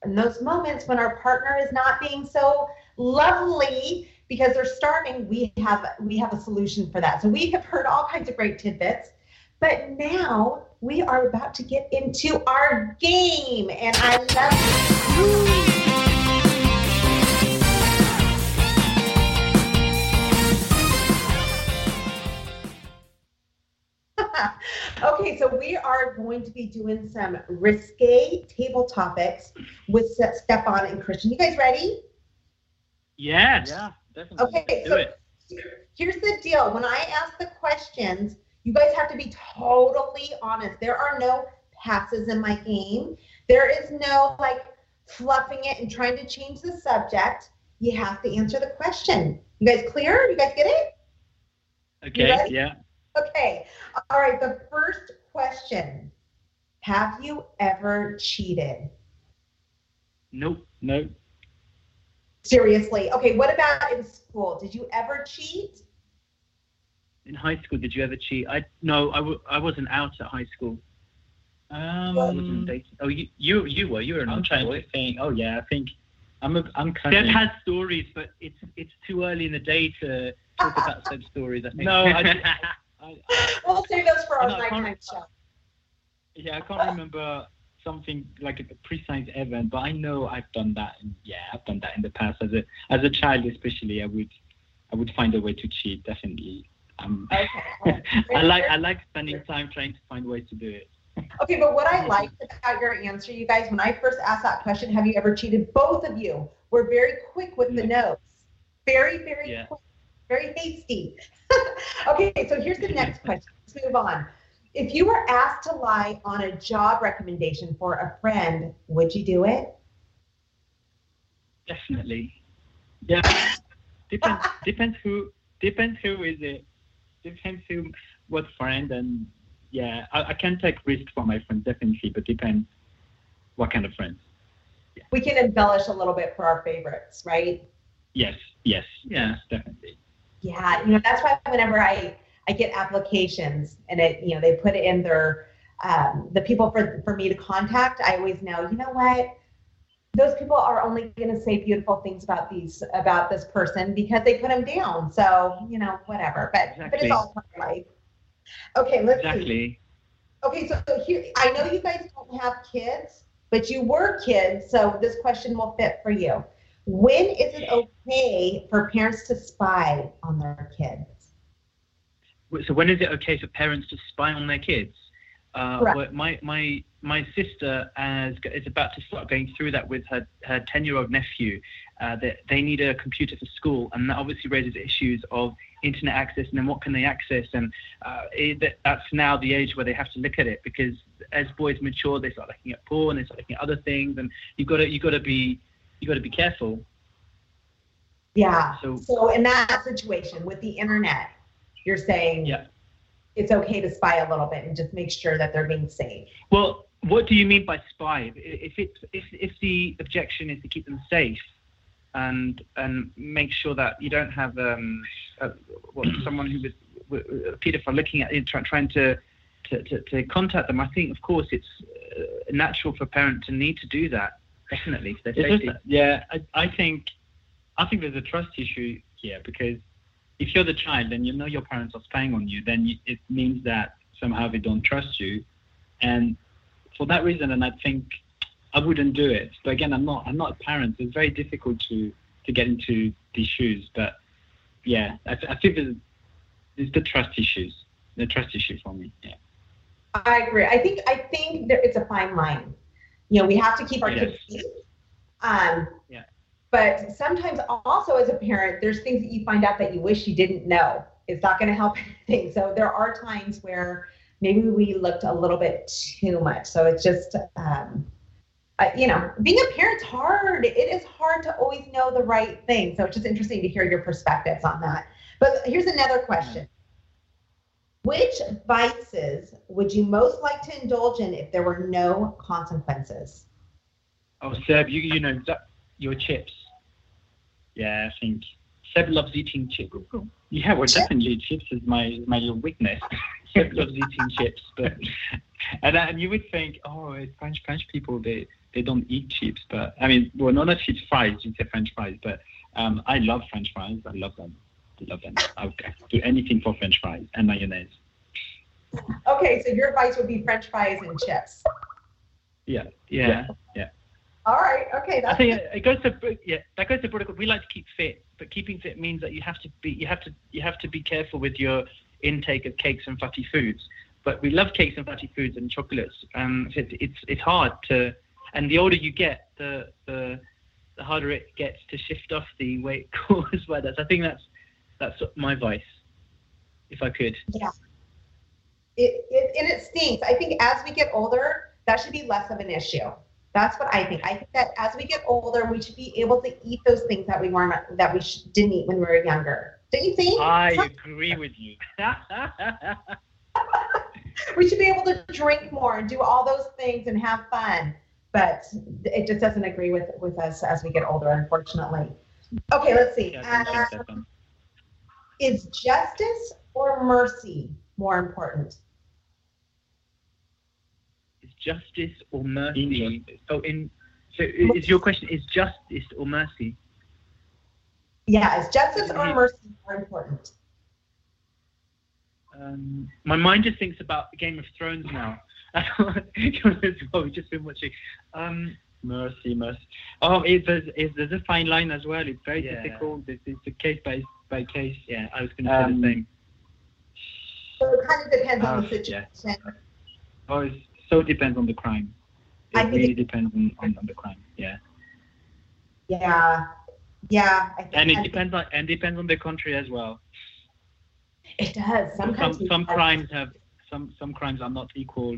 in those moments when our partner is not being so lovely because they're starving we have we have a solution for that so we have heard all kinds of great tidbits but now we are about to get into our game and i love it okay, so we are going to be doing some risque table topics with Stefan and Christian. You guys ready? Yes. Yeah, definitely. Okay, so it. here's the deal. When I ask the questions, you guys have to be totally honest. There are no passes in my game. There is no like fluffing it and trying to change the subject. You have to answer the question. You guys clear? You guys get it? Okay, yeah. Okay. All right. The first question Have you ever cheated? Nope. Nope. Seriously. Okay. What about in school? Did you ever cheat? In high school, did you ever cheat? I no, I w- I wasn't out at high school. Um, I wasn't dating. Oh, you you you were. You were. An I'm trying boy. to think. Oh yeah, I think I'm a, I'm kind Deb has stories, but it's it's too early in the day to talk about such stories. I think. No, I, I, we'll save those for our nighttime show. Yeah, I can't remember something like a precise event, but I know I've done that. And yeah, I've done that in the past as a as a child, especially. I would I would find a way to cheat. Definitely. Um, okay. I like I like spending time trying to find ways to do it. Okay, but what I liked about your answer, you guys, when I first asked that question, have you ever cheated? Both of you were very quick with the notes. Very, very yeah. quick very hasty. okay, so here's the next question. Let's move on. If you were asked to lie on a job recommendation for a friend, would you do it? Definitely. Yeah. depends depends who depends who is it. Depends who what friend and yeah, I, I can take risk for my friends definitely, but depends what kind of friends. Yeah. We can embellish a little bit for our favorites, right? Yes, yes, yes, definitely. Yeah, you know that's why whenever I I get applications and it you know they put it in their um, the people for for me to contact, I always know you know what those people are only going to say beautiful things about these about this person because they put them down. So you know whatever, but exactly. but it's all part of life. Okay, let's exactly. see. Okay, so, so here I know you guys don't have kids, but you were kids, so this question will fit for you. When is it okay for parents to spy on their kids? so when is it okay for parents to spy on their kids? Uh, my my my sister has, is about to start going through that with her her ten year old nephew. Uh, that they need a computer for school, and that obviously raises issues of internet access and then what can they access, and uh, it, that's now the age where they have to look at it because as boys mature, they start looking at porn, and they start looking at other things, and you've got to you've got to be you got to be careful. Yeah. So, so in that situation with the internet, you're saying yeah. it's okay to spy a little bit and just make sure that they're being safe. Well, what do you mean by spy? If it's if if the objection is to keep them safe and and make sure that you don't have um a, well, someone who was a paedophile looking at try, trying to, to, to, to contact them, I think of course it's uh, natural for a parent to need to do that. Definitely, for their safety. yeah, I, I think I think there's a trust issue here because if you're the child and you know your parents are spying on you, then you, it means that somehow they don't trust you, and for that reason, and I think I wouldn't do it. But again, I'm not I'm not a parent. It's very difficult to to get into these shoes. But yeah, I, I think there's, there's the trust issues. The trust issue for me. Yeah. I agree. I think I think there, it's a fine line. You know, we have to keep our yes. kids safe. Um, yeah. But sometimes also as a parent, there's things that you find out that you wish you didn't know. It's not going to help anything. So there are times where maybe we looked a little bit too much. So it's just, um, uh, you know, being a parent's hard. It is hard to always know the right thing. So it's just interesting to hear your perspectives on that. But here's another question. Which vices would you most like to indulge in if there were no consequences? Oh, Seb, you, you know, your chips. Yeah, I think Seb loves eating chips. Yeah, well, definitely chips is my my little weakness. Seb loves eating chips, but and and you would think, oh, French French people they they don't eat chips, but I mean, well, not a chips, fries. You say French fries, but um, I love French fries. I love them. I love them. I do anything for French fries and mayonnaise. Okay, so your advice would be French fries and chips. Yeah, yeah, yeah. All right. Okay. That's I think it goes to yeah. That goes to protocol. We like to keep fit, but keeping fit means that you have to be you have to you have to be careful with your intake of cakes and fatty foods. But we love cakes and fatty foods and chocolates. Um, so it's, it's it's hard to, and the older you get, the the the harder it gets to shift off the weight caused by that. So I think that's that's my vice, if I could. Yeah. It, it and it stinks. I think as we get older, that should be less of an issue. That's what I think. I think that as we get older, we should be able to eat those things that we weren't that we didn't eat when we were younger. Don't you think? I agree with you. we should be able to drink more and do all those things and have fun. But it just doesn't agree with with us as we get older, unfortunately. Okay, let's see. Uh, is justice or mercy more important? Justice or mercy? Oh, in so is your question is justice or mercy? Yeah, is justice or mercy more important? Um, my mind just thinks about Game of Thrones now. what we've just been watching. Um, mercy, mercy. Oh, it, there's, it, there's a fine line as well. It's very yeah. difficult. It's, it's a case by by case. Yeah, I was going to um, say the same. So it kind of depends on the situation. Yeah. Oh, it's, so it depends on the crime. It I really depends on, on, on, the crime. Yeah. Yeah. Yeah. and it depends on and depends on the country as well. It does. Some some, some crimes have some some crimes are not equal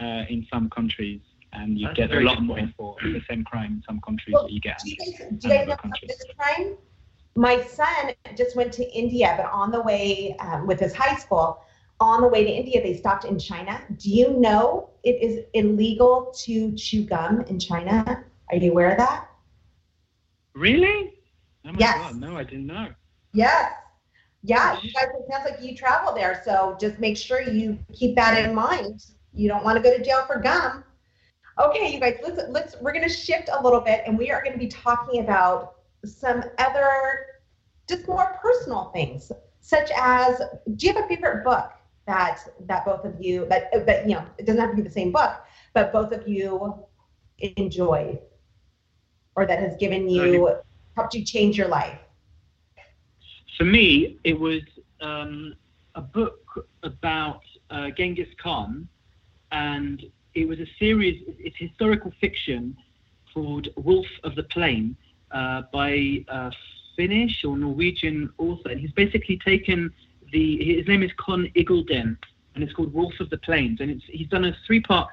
uh, in some countries, and you That's get a lot more for the same crime in some countries well, you get. Do you guys, do you guys know countries. this crime? My son just went to India, but on the way um, with his high school, on the way to India, they stopped in China. Do you know it is illegal to chew gum in China? Are you aware of that? Really? Oh yes. God, no, I didn't know. Yes. Yeah, you guys, it sounds like you travel there, so just make sure you keep that in mind. You don't want to go to jail for gum. Okay, you guys, let's let's we're gonna shift a little bit and we are gonna be talking about some other just more personal things, such as do you have a favorite book? That that both of you that that you know it doesn't have to be the same book, but both of you enjoyed or that has given you helped you change your life? For me, it was um, a book about uh, Genghis Khan, and it was a series. It's historical fiction called Wolf of the Plain uh, by a Finnish or Norwegian author, and he's basically taken the. His name is Conn Iggulden, and it's called Wolf of the Plains, and it's he's done a three-part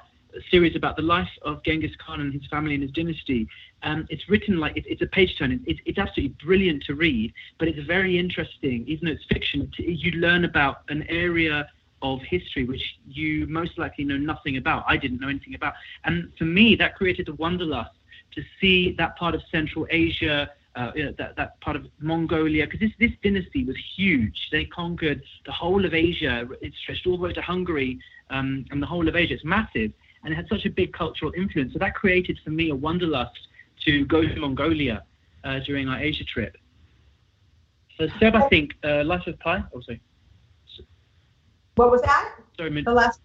series about the life of Genghis Khan and his family and his dynasty. Um, it's written like it, it's a page turn. It's, it's absolutely brilliant to read, but it's very interesting. Even though it's fiction, you learn about an area of history which you most likely know nothing about. I didn't know anything about, and for me, that created a wanderlust to see that part of Central Asia. Uh, you know, that, that part of Mongolia, because this, this dynasty was huge. They conquered the whole of Asia. It stretched all the way to Hungary um, and the whole of Asia. It's massive and it had such a big cultural influence. So that created for me a wanderlust to go to Mongolia uh, during our Asia trip. So Seb, I think uh, Life of Pi. Oh, sorry. What was that? Sorry, the last.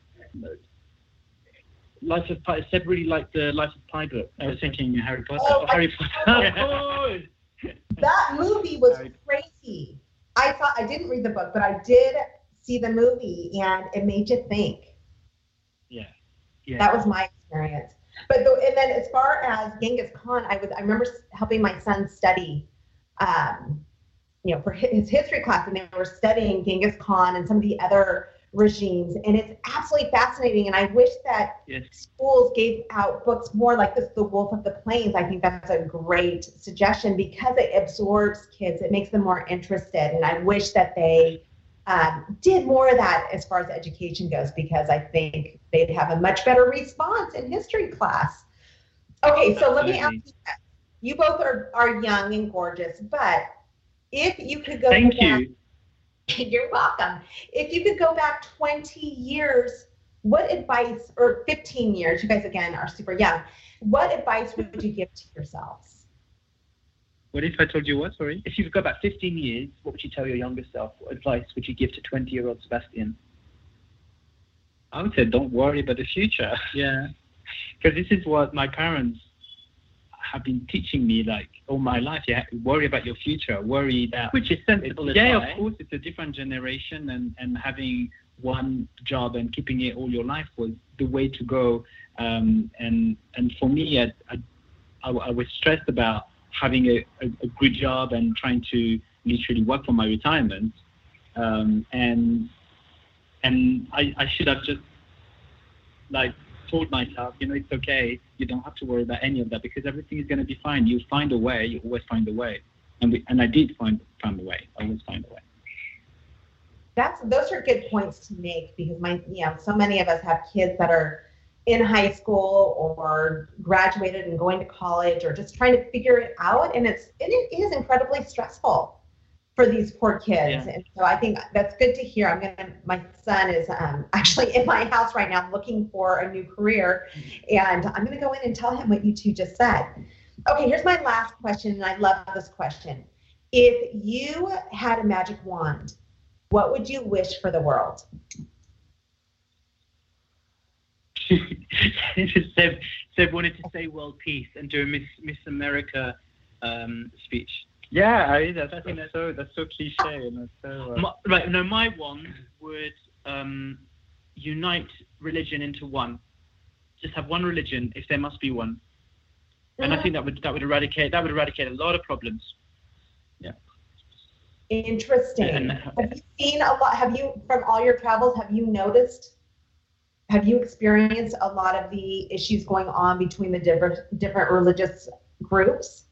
Life of Pi. Seb really liked the Life of Pi book. I was thinking Harry Potter. Oh, Harry Potter. that movie was crazy. I thought I didn't read the book, but I did see the movie, and it made you think. Yeah. Yeah. That was my experience. But the, and then as far as Genghis Khan, I was I remember helping my son study, um, you know, for his history class, and they were studying Genghis Khan and some of the other regimes, and it's absolutely fascinating. And I wish that yes. schools gave out books more like this, The Wolf of the Plains. I think that's a great suggestion because it absorbs kids, it makes them more interested, and I wish that they um, did more of that as far as education goes because I think they'd have a much better response in history class. Okay, so let me ask you that. You both are, are young and gorgeous, but if you could go Thank back, you. you're welcome. If you could go back 20 years, what advice, or 15 years, you guys again are super young, what advice would you give to yourselves? What if I told you what? Sorry. If you could go back 15 years, what would you tell your younger self? What advice would you give to 20-year-old Sebastian? I would say don't worry about the future. Yeah. Because this is what my parents have been teaching me like all my life. Yeah, worry about your future. Worry that which is sensible. Yeah, of course, it's a different generation, and and having one job and keeping it all your life was the way to go. Um, and and for me, I, I, I was stressed about having a, a, a, good job and trying to literally work for my retirement. Um, and and I, I should have just like told myself, you know, it's okay. You don't have to worry about any of that because everything is going to be fine. You find a way. You always find a way. And we, and I did find find a way. I always find a way. That's those are good points to make because my you know so many of us have kids that are in high school or graduated and going to college or just trying to figure it out and it's and it is incredibly stressful for these poor kids. Yeah. and so i think that's good to hear. I'm gonna my son is um, actually in my house right now looking for a new career. And i'm gonna go in and tell him what you two just said. Okay here's my last question and i love this question. If you had a magic wand what would you wish for the world? Seb, Seb wanted to say world peace and do a Miss Miss America um, speech. Yeah, I, that's, I think that's so that's so cliche and that's so. Uh... My, right, no, my one would um, unite religion into one. Just have one religion, if there must be one. And I think that would that would eradicate that would eradicate a lot of problems. Yeah. Interesting. And, have you seen a lot? Have you from all your travels? Have you noticed have you experienced a lot of the issues going on between the different different religious groups?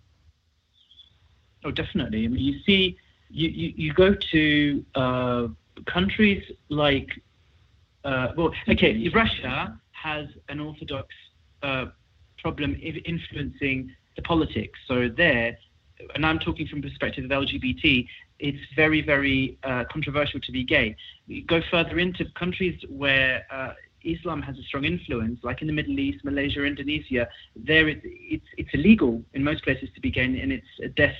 Oh, definitely. I mean, you see, you you, you go to uh, countries like, uh, well, okay, Russia has an Orthodox uh, problem influencing the politics. So there, and I'm talking from the perspective of LGBT, it's very, very uh, controversial to be gay. You go further into countries where uh, Islam has a strong influence, like in the Middle East, Malaysia, Indonesia, there it, it's it's illegal in most places to be gay, and it's a death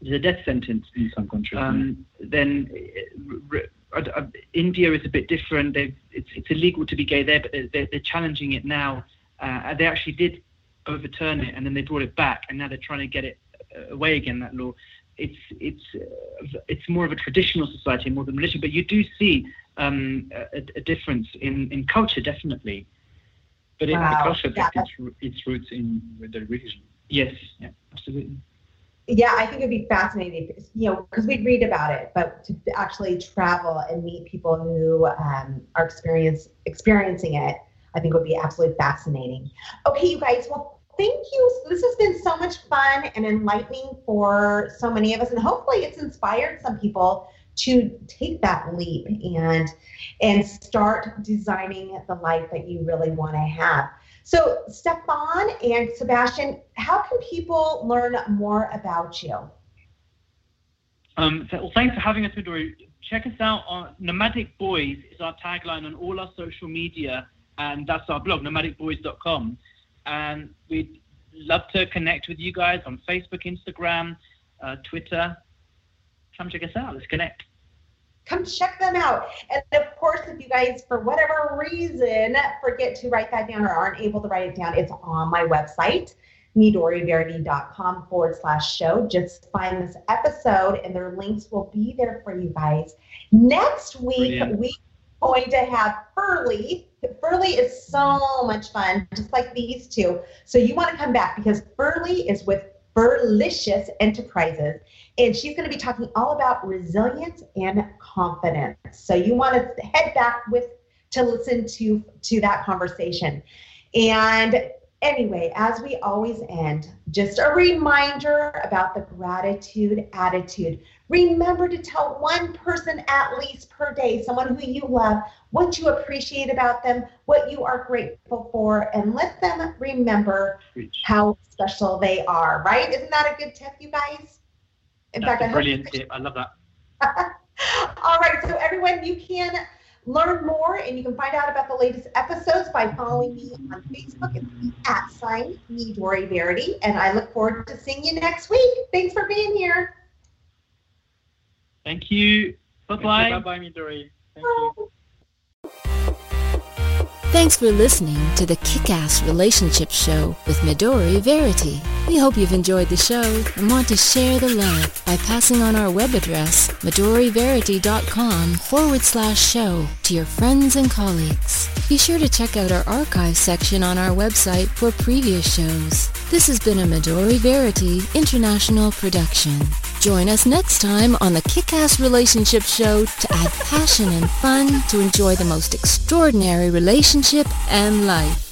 it's a death sentence in some countries. Um, then uh, uh, India is a bit different. They've, it's it's illegal to be gay there, but they're, they're challenging it now. Uh, they actually did overturn it, and then they brought it back, and now they're trying to get it uh, away again. That law. it's it's uh, it's more of a traditional society more than religion. But you do see um, a, a, difference in, in culture, definitely. But wow. it, the culture yeah. its, its roots in the religion. Yes, yeah, absolutely. Yeah, I think it'd be fascinating, you know, because we read about it, but to actually travel and meet people who um, are experience experiencing it, I think would be absolutely fascinating. Okay, you guys, well, thank you. This has been so much fun and enlightening for so many of us, and hopefully, it's inspired some people to take that leap and and start designing the life that you really want to have. So, Stefan and Sebastian, how can people learn more about you? Um, so, well, thanks for having us, Midori. Check us out on Nomadic Boys is our tagline on all our social media, and that's our blog, nomadicboys.com. And we'd love to connect with you guys on Facebook, Instagram, uh, Twitter. Come check us out. Let's connect come check them out. And of course, if you guys, for whatever reason, forget to write that down or aren't able to write it down, it's on my website, midoriverity.com forward slash show. Just find this episode and their links will be there for you guys. Next week, Brilliant. we going to have Furley. Furley is so much fun, just like these two. So you want to come back because Furley is with Furlicious Enterprises and she's going to be talking all about resilience and confidence. So you want to head back with to listen to to that conversation. And anyway, as we always end, just a reminder about the gratitude attitude. Remember to tell one person at least per day, someone who you love, what you appreciate about them, what you are grateful for, and let them remember how special they are, right? Isn't that a good tip, you guys? In That's fact, a brilliant tip. I love that. All right, so everyone, you can learn more and you can find out about the latest episodes by following me on Facebook at the at sign Midori Verity. And I look forward to seeing you next week. Thanks for being here. Thank you. Bye bye. Bye bye, Midori. Thank you. Thanks for listening to the Kick-Ass Relationship Show with Midori Verity. We hope you've enjoyed the show and want to share the love by passing on our web address, midoriverity.com forward slash show to your friends and colleagues. Be sure to check out our archive section on our website for previous shows. This has been a Midori Verity International production. Join us next time on the Kick-Ass Relationship Show to add passion and fun to enjoy the most extraordinary relationship and life.